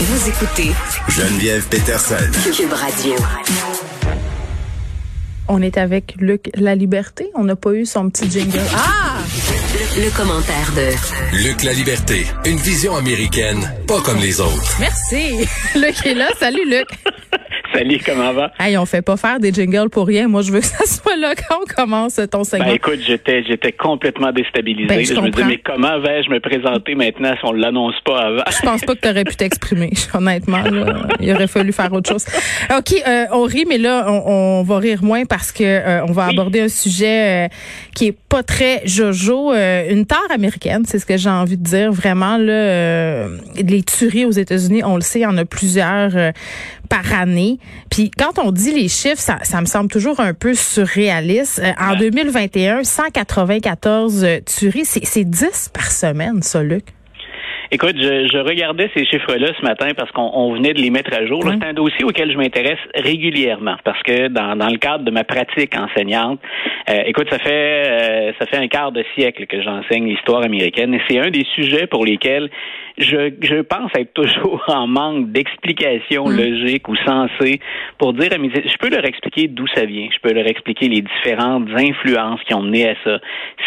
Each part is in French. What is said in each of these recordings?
Vous écoutez Geneviève Peterson. Cube Radio. On est avec Luc La Liberté. On n'a pas eu son petit jingle. Ah! Le, le commentaire de Luc La Liberté, une vision américaine, pas comme les autres. Merci. Luc est là. Salut, Luc. Salut, comment va? Hey, on fait pas faire des jingles pour rien. Moi, je veux que ça soit là quand on commence ton segment. Ben écoute, j'étais j'étais complètement déstabilisé. Ben, je me disais, mais comment vais-je me présenter maintenant si on l'annonce pas avant? Je pense pas que tu aurais pu t'exprimer, honnêtement. Là. Il aurait fallu faire autre chose. OK, euh, on rit, mais là, on, on va rire moins parce que euh, on va Oui. aborder un sujet euh, qui est pas très jojo. Euh, une tare américaine, c'est ce que j'ai envie de dire. Vraiment, là, euh, les tueries aux États-Unis, on le sait, il y en a plusieurs euh, par année. Puis quand on dit les chiffres, ça, ça me semble toujours un peu surréaliste. Euh, en 2021, 194 euh, tueries, c'est c'est 10 par semaine, ça, Luc? Écoute, je, je regardais ces chiffres-là ce matin parce qu'on on venait de les mettre à jour. C'est un dossier auquel je m'intéresse régulièrement parce que dans, dans le cadre de ma pratique enseignante, euh, écoute, ça fait euh, ça fait un quart de siècle que j'enseigne l'histoire américaine et c'est un des sujets pour lesquels je, je pense être toujours en manque d'explications Mm. logiques ou sensées pour dire à mes je peux leur expliquer d'où ça vient, je peux leur expliquer les différentes influences qui ont mené à ça.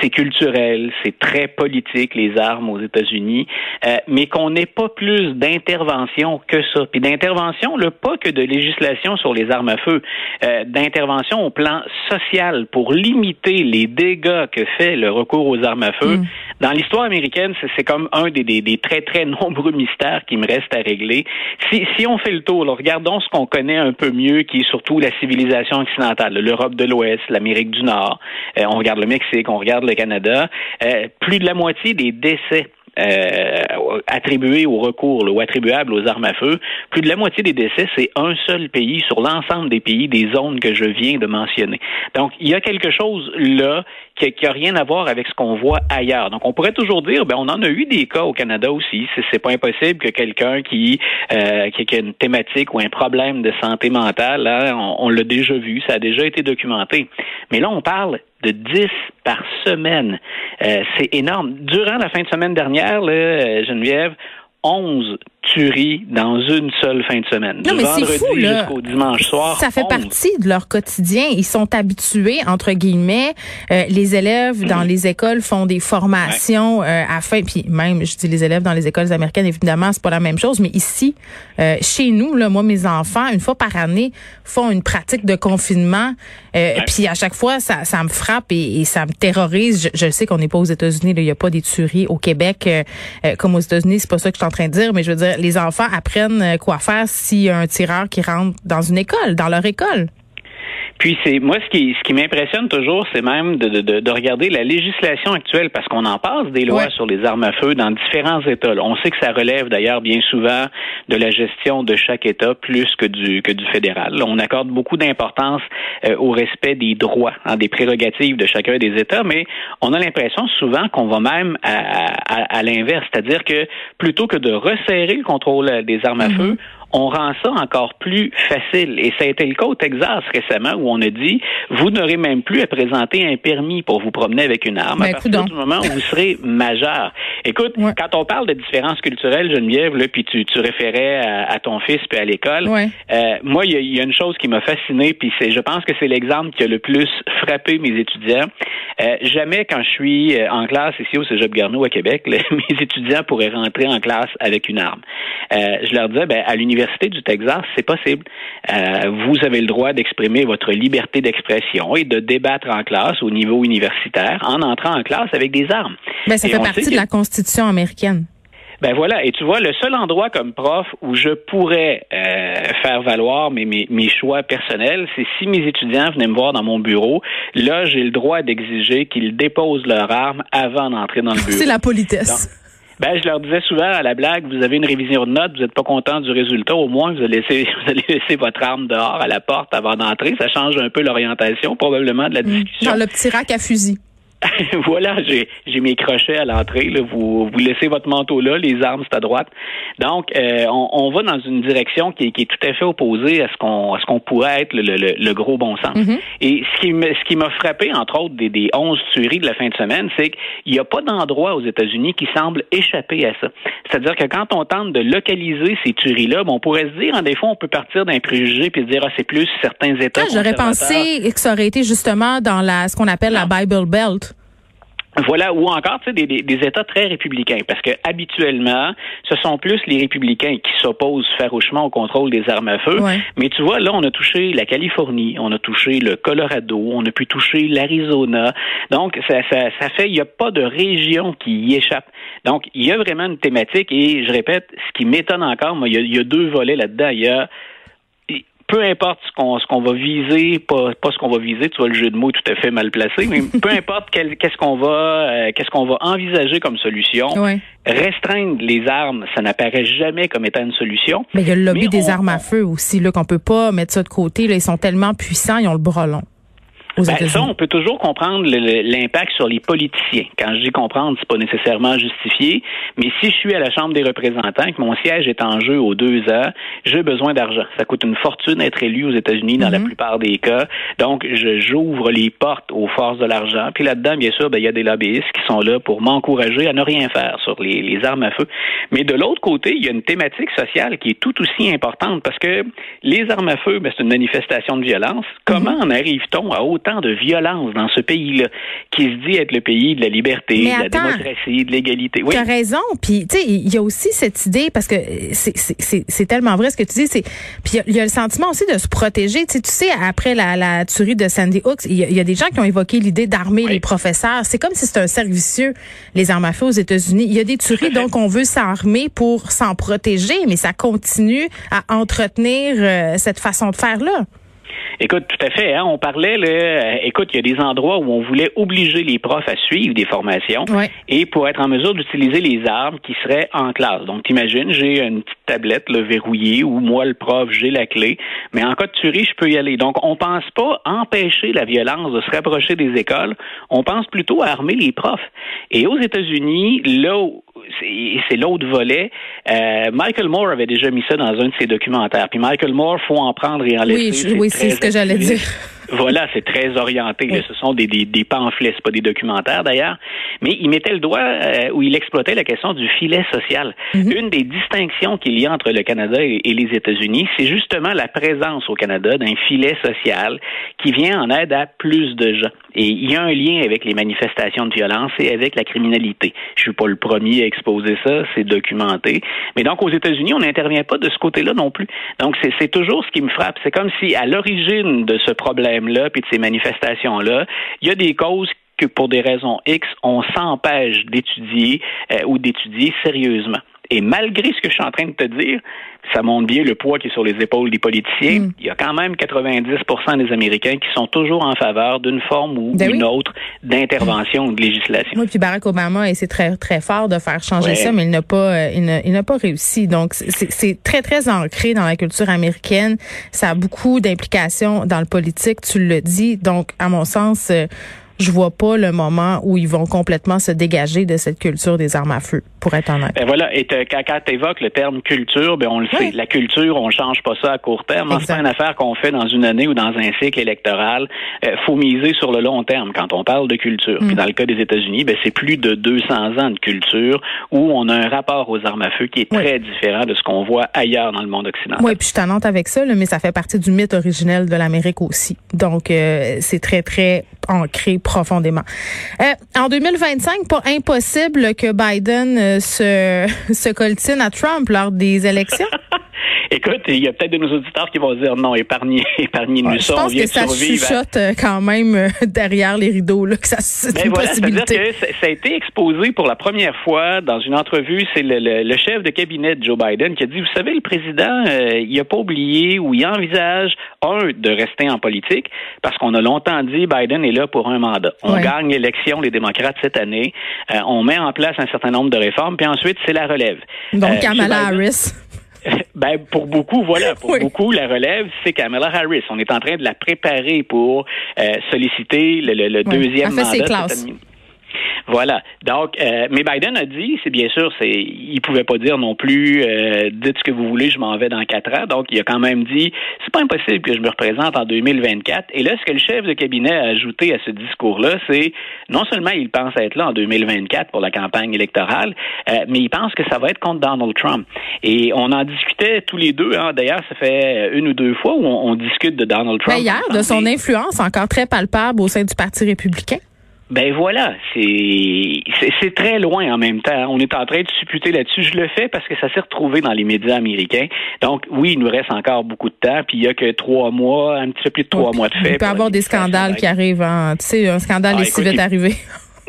C'est culturel, c'est très politique les armes aux États-Unis, euh, mais qu'on n'ait pas plus d'intervention que ça. Puis d'intervention, le pas que de législation sur les armes à feu, euh, d'intervention au plan social pour limiter les dégâts que fait le recours aux armes à feu. Mm. Dans l'histoire américaine, c'est- c'est comme un des, des, des très très nombreux mystères qui me reste à régler. Si, si on fait le tour, là, regardons ce qu'on connaît un peu mieux, qui est surtout la civilisation occidentale, l'Europe de l'Ouest, l'Amérique du Nord. Euh, on regarde le Mexique, on regarde le Canada. Euh, plus de la moitié des décès euh, attribués au recours là, ou attribuables aux armes à feu, plus de la moitié des décès, c'est un seul pays sur l'ensemble des pays des zones que je viens de mentionner. Donc, il y a quelque chose là qui, qui a rien à voir avec ce qu'on voit ailleurs. Donc, on pourrait toujours dire, ben, on en a eu des cas au Canada aussi. C'est, pas impossible que quelqu'un qui, euh, qui, a une thématique ou un problème de santé mentale, là, on, on l'a déjà vu, ça a déjà été documenté. Mais là, on parle de 10 par semaine. Euh, c'est énorme. Durant la fin de semaine dernière, là, euh, Geneviève, 11 tueries dans une seule fin de semaine. Non, du mais c'est vendredi fou, là. jusqu'au dimanche soir. Ça fait 11. partie de leur quotidien. Ils sont habitués, entre guillemets. Euh, les élèves dans les écoles font des formations euh, afin, puis même, je dis les élèves dans les écoles américaines, évidemment, c'est pas la même chose, mais ici, euh, chez nous, là, moi, mes enfants, une fois par année, font une pratique de confinement. Euh, Puis à chaque fois, ça, ça me frappe et, et ça me terrorise. Je, je sais qu'on n'est pas aux États-Unis, il n'y a pas des tueries au Québec euh, euh, comme aux États-Unis. C'est pas ça que je suis en train de dire, mais je veux dire, les enfants apprennent euh, quoi faire s'il y a un tireur qui rentre dans une école, dans leur école. Puis c'est moi ce qui ce qui m'impressionne toujours, c'est même de, de, de, de regarder la législation actuelle parce qu'on en passe des lois Ouais. sur les armes à feu dans différents États. là. On sait que ça relève d'ailleurs bien souvent de la gestion de chaque État plus que du que du fédéral. Là, On accorde beaucoup d'importance euh, au respect des droits, hein, des prérogatives de chacun des États, mais on a l'impression souvent qu'on va même à, à, à l'inverse, c'est-à-dire que plutôt que de resserrer le contrôle euh, des armes à feu, on rend ça encore plus facile. Et ça a été le cas au Texas récemment où on a dit, vous n'aurez même plus à présenter un permis pour vous promener avec une arme Ben, à partir du moment où vous serez majeur. Écoute, Ouais. quand on parle de différences culturelles, Geneviève, là, puis tu, tu référais à, à ton fils puis à l'école, Ouais. euh, moi, il y, y a une chose qui m'a fasciné, puis c'est, je pense que c'est l'exemple qui a le plus frappé mes étudiants. Euh, jamais quand je suis euh, en classe ici au Cégep Garneau à Québec, là, mes étudiants pourraient rentrer en classe avec une arme. Euh, je leur disais, ben, à l'université du Texas, c'est possible. Euh, vous avez le droit d'exprimer votre liberté d'expression et de débattre en classe au niveau universitaire en entrant en classe avec des armes. Ben, ça Et fait partie de la Constitution américaine. ben voilà, et tu vois, le seul endroit comme prof où je pourrais euh, faire valoir mes, mes, mes choix personnels, c'est si mes étudiants venaient me voir dans mon bureau. Là, j'ai le droit d'exiger qu'ils déposent leur arme avant d'entrer dans le bureau. C'est la politesse. Ben, je leur disais souvent à la blague, vous avez une révision de notes, vous n'êtes pas content du résultat, au moins vous allez, laisser, vous allez laisser votre arme dehors à la porte avant d'entrer. Ça change un peu l'orientation, probablement, de la discussion. Dans le petit rack à fusil. voilà, j'ai, mes crochets à l'entrée. Vous, vous laissez votre manteau là, les armes c'est à droite. Donc, euh, on, on, va dans une direction qui, qui, est tout à fait opposée à ce qu'on, qu'on pourrait être le, le, le gros bon sens. Mm-hmm. Et ce qui, ce qui m'a frappé, entre autres, des, des 11 tueries de la fin de semaine, c'est qu'il n'y a pas d'endroit aux États-Unis qui semble échapper à ça. C'est-à-dire que quand on tente de localiser ces tueries-là, on pourrait se dire, en des fois, on peut partir d'un préjugé puis se dire, ah, c'est plus certains États. Ah, j'aurais pensé que ça aurait été justement dans la, ce qu'on appelle la Bible Belt. Voilà, ou encore des, des, des, États très républicains, parce que habituellement, ce sont plus les républicains qui s'opposent farouchement au contrôle des armes à feu. Mais tu vois, là, on a touché la Californie, on a touché le Colorado, on a pu toucher l'Arizona. Donc, ça, ça, ça fait, il n'y a pas de région qui y échappe. Donc, il y a vraiment une thématique, et je répète, ce qui m'étonne encore, moi, il y, y a deux volets là-dedans. Il y a peu importe ce qu'on ce qu'on va viser, pas, pas ce qu'on va viser, tu vois le jeu de mots tout à fait mal placé, mais peu importe qu'est-ce qu'on va euh, qu'est-ce qu'on va envisager comme solution, restreindre les armes, ça n'apparaît jamais comme étant une solution. Mais il y a le lobby des armes à feu aussi là qu'on peut pas mettre ça de côté, là, ils sont tellement puissants, ils ont le bras long. Ben, ça, on peut toujours comprendre l'impact sur les politiciens. Quand je dis comprendre, c'est pas nécessairement justifié, mais si je suis à la Chambre des représentants, que mon siège est en jeu aux deux ans, j'ai besoin d'argent. Ça coûte une fortune d'être élu aux États-Unis dans la mhm. plupart des cas. Donc, je j'ouvre les portes aux forces de l'argent. Puis là-dedans, bien sûr, ben, il y a des lobbyistes qui sont là pour m'encourager à ne rien faire sur les, les armes à feu. Mais de l'autre côté, il y a une thématique sociale qui est tout aussi importante parce que les armes à feu, ben, c'est une manifestation de violence. Comment mhm. en arrive-t-on à autant de violence dans ce pays-là, qui se dit être le pays de la liberté, de la démocratie, de l'égalité. Oui. Tu as raison. Puis, tu sais, il y a aussi cette idée, parce que c'est tellement vrai ce que tu dis, c'est puis il y, a le sentiment aussi de se protéger. Tu sais, tu sais après la, la tuerie de Sandy Hooks, il y, a des gens qui ont évoqué l'idée d'armer les professeurs. C'est comme si c'était un servicieux, les armes à feu aux États-Unis. Il y a des tueries, donc on veut s'armer pour s'en protéger, mais ça continue à entretenir euh, cette façon de faire-là. Écoute, tout à fait. Hein, on parlait, là, euh, écoute, il y a des endroits où on voulait obliger les profs à suivre des formations et pour être en mesure d'utiliser les armes qui seraient en classe. Donc, t'imagines, j'ai une petite tablette le verrouillée où moi, le prof, j'ai la clé, mais en cas de tuerie, je peux y aller. Donc, on pense pas empêcher la violence de se rapprocher des écoles, on pense plutôt à armer les profs. Et aux États-Unis, là c'est l'autre volet. Euh, Michael Moore avait déjà mis ça dans un de ses documentaires. Puis Michael Moore, faut en prendre et en laisser. Oui, oui c'est ce que j'allais dire. Voilà, c'est très orienté. Ce sont des, des, des pamphlets, c'est pas des documentaires d'ailleurs. Mais il mettait le doigt euh, où il exploitait la question du filet social. Mhm. Une des distinctions qu'il y a entre le Canada et, les États-Unis, c'est justement la présence au Canada d'un filet social qui vient en aide à plus de gens. Et il y a un lien avec les manifestations de violence et avec la criminalité. Je suis pas le premier à exposer ça, c'est documenté. Mais donc aux États-Unis, on n'intervient pas de ce côté-là non plus. Donc c'est toujours ce qui me frappe. C'est comme si à l'origine de ce problème de ces manifestations-là, il y a des causes que pour des raisons X, on s'empêche d'étudier euh, ou d'étudier sérieusement. Et malgré ce que je suis en train de te dire, ça montre bien le poids qui est sur les épaules des politiciens. Mm. Il y a quand même 90% des Américains qui sont toujours en faveur d'une forme ou ben d'une autre d'intervention ou de législation. Oui, puis Barack Obama c'est très très fort de faire changer ça, mais il n'a pas euh, il n'a pas réussi. Donc c'est très très ancré dans la culture américaine. Ça a beaucoup d'implications dans le politique, tu le dis. Donc à mon sens euh, je vois pas le moment où ils vont complètement se dégager de cette culture des armes à feu, pour être honnête. Ben voilà, et quand, tu évoques le terme culture, ben on le sait, la culture, on change pas ça à court terme. C'est pas une affaire qu'on fait dans une année ou dans un cycle électoral. Euh, faut miser sur le long terme quand on parle de culture. Puis mm. dans le cas des États-Unis, ben c'est plus de 200 ans de culture où on a un rapport aux armes à feu qui est très différent de ce qu'on voit ailleurs dans le monde occidental. Oui, puis je t'annonce avec ça, mais ça fait partie du mythe originel de l'Amérique aussi. Donc euh, c'est très très ancré profondément. Euh, en 2025, pas impossible que Biden se, se coltine à Trump lors des élections. Écoute, il y a peut-être de nos auditeurs qui vont dire non, épargnez, épargnez-nous ouais, ça. Je pense que ça chuchote euh, quand même euh, derrière les rideaux, là, que ça c'est ben une voilà, possibilité. Que ça a été exposé pour la première fois dans une entrevue. C'est le, le, chef de cabinet de Joe Biden qui a dit, vous savez, le président, euh, il n'a pas oublié ou il envisage, un, de rester en politique, parce qu'on a longtemps dit, Biden est là pour un mandat. On gagne l'élection, les démocrates, cette année. on met en place un certain nombre de réformes, puis ensuite, c'est la relève. Donc, Kamala Harris. Ben, pour beaucoup, voilà, pour beaucoup, la relève, c'est Kamala Harris. On est en train de la préparer pour euh, solliciter le, le, deuxième mandat. Voilà. Donc, euh, mais Biden a dit, c'est bien sûr, c'est, il pouvait pas dire non plus, euh, dites ce que vous voulez, je m'en vais dans quatre ans. Donc, il a quand même dit, c'est pas impossible que je me représente en 2024. Et là, ce que le chef de cabinet a ajouté à ce discours-là, c'est non seulement il pense être là en 2024 pour la campagne électorale, euh, mais il pense que ça va être contre Donald Trump. Et on en discutait tous les deux. Hein. D'ailleurs, ça fait une ou deux fois où on, discute de Donald Trump. Ben, hier, de son influence encore très palpable au sein du Parti républicain. Ben voilà, c'est c'est très loin en même temps. On est en train de supputer là-dessus. Je le fais parce que ça s'est retrouvé dans les médias américains. Donc oui, il nous reste encore beaucoup de temps. Puis il y a que trois mois, un petit peu plus de trois mois de fait. Il peut y avoir des scandales qui arrivent. Hein. Tu sais, un scandale ah, est si vite arrivé.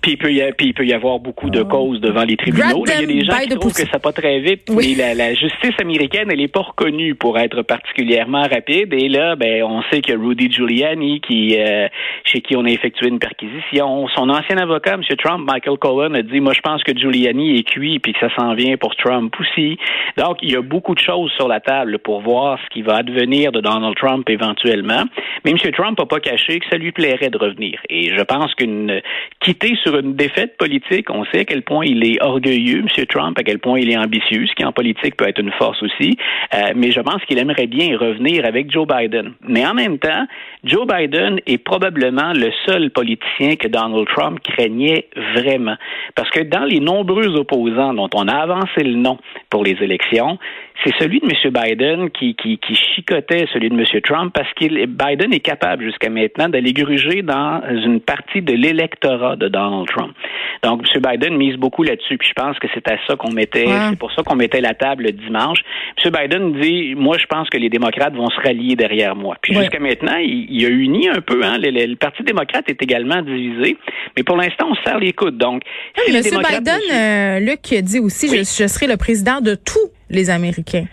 Puis il, peut y, puis il peut y avoir beaucoup de ah. causes devant les tribunaux. il y a des gens qui trouvent que ça pas très vite, mais la, la, justice américaine, elle est pas reconnue pour être particulièrement rapide. Et là, ben, on sait que Rudy Giuliani, qui euh, chez qui on a effectué une perquisition, son ancien avocat, M. Trump, Michael Cohen, a dit, moi, je pense que Giuliani est cuit, puis que ça s'en vient pour Trump aussi. Donc, il y a beaucoup de choses sur la table pour voir ce qui va advenir de Donald Trump éventuellement. Mais M. Trump n'a pas caché que ça lui plairait de revenir. Et je pense qu'une quitter sur une défaite politique. On sait à quel point il est orgueilleux, M. Trump, à quel point il est ambitieux, ce qui en politique peut être une force aussi. Euh, mais je pense qu'il aimerait bien revenir avec Joe Biden. Mais en même temps, Joe Biden est probablement le seul politicien que Donald Trump craignait vraiment. Parce que dans les nombreux opposants dont on a avancé le nom pour les élections, c'est celui de M. Biden qui, qui, qui, chicotait celui de M. Trump parce que Biden est capable jusqu'à maintenant d'aller gruger dans une partie de l'électorat de Donald Trump. Donc, M. Biden mise beaucoup là-dessus. Puis je pense que c'est à ça qu'on mettait, c'est pour ça qu'on mettait la table dimanche. M. Biden dit, moi, je pense que les démocrates vont se rallier derrière moi. Puis jusqu'à maintenant, il, a uni un peu. Hein, le, Parti démocrate est également divisé, mais pour l'instant, on se serre les coudes. Donc, M. Biden, euh, Luc dit aussi, je, je serai le président de tous les Américains.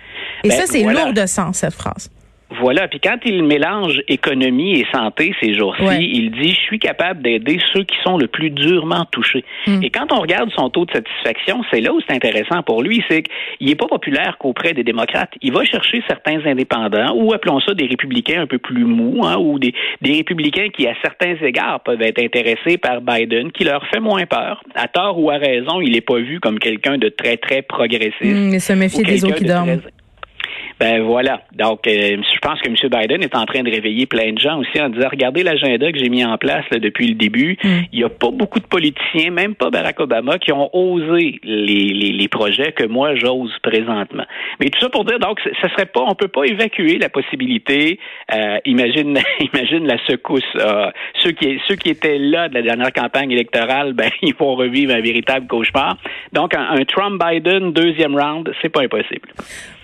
Et ben, ça, c'est lourd de sens, cette phrase. Voilà. Puis quand il mélange économie et santé ces jours-ci, il dit je suis capable d'aider ceux qui sont le plus durement touchés. Hmm. Et quand on regarde son taux de satisfaction, c'est là où c'est intéressant pour lui, c'est qu'il n'est pas populaire qu'auprès des démocrates. Il va chercher certains indépendants ou appelons ça des républicains un peu plus mous, hein, ou des, des républicains qui à certains égards peuvent être intéressés par Biden, qui leur fait moins peur. À tort ou à raison, il n'est pas vu comme quelqu'un de très très progressiste. Hmm, mais se méfier des autres qui dorment. Ben voilà. Donc, euh, je pense que M. Biden est en train de réveiller plein de gens aussi en disant, regardez l'agenda que j'ai mis en place depuis le début. Mm. Il n'y a pas beaucoup de politiciens, même pas Barack Obama, qui ont osé les, les, projets que moi j'ose présentement. Mais tout ça pour dire, donc, ce serait pas, on peut pas évacuer la possibilité. Euh, imagine, imagine la secousse. Euh, ceux qui ceux qui étaient là de la dernière campagne électorale, ben ils vont revivre un véritable cauchemar. Donc, un, un Trump Biden deuxième round, c'est pas impossible.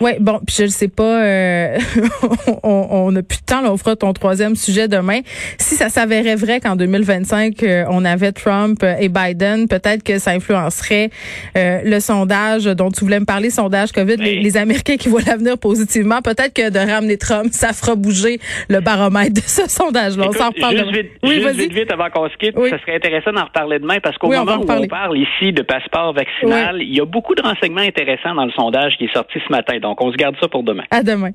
Oui, bon, puis je sais pas, euh, on n'a plus de temps, là, on fera ton troisième sujet demain. Si ça s'avérait vrai qu'en 2025, euh, on avait Trump et Biden, peut-être que ça influencerait euh, le sondage dont tu voulais me parler, sondage COVID, les, Américains qui voient l'avenir positivement. Peut-être que de ramener Trump, ça fera bouger le baromètre de ce sondage-là. On s'en reparle juste Vite, oui, juste vite, vite, avant qu'on se quitte, ça serait intéressant d'en reparler demain parce qu'au moment où on parle ici de passeport vaccinal, il y a beaucoup de renseignements intéressants dans le sondage qui est sorti ce matin. Donc, on se garde ça pour demain. À demain.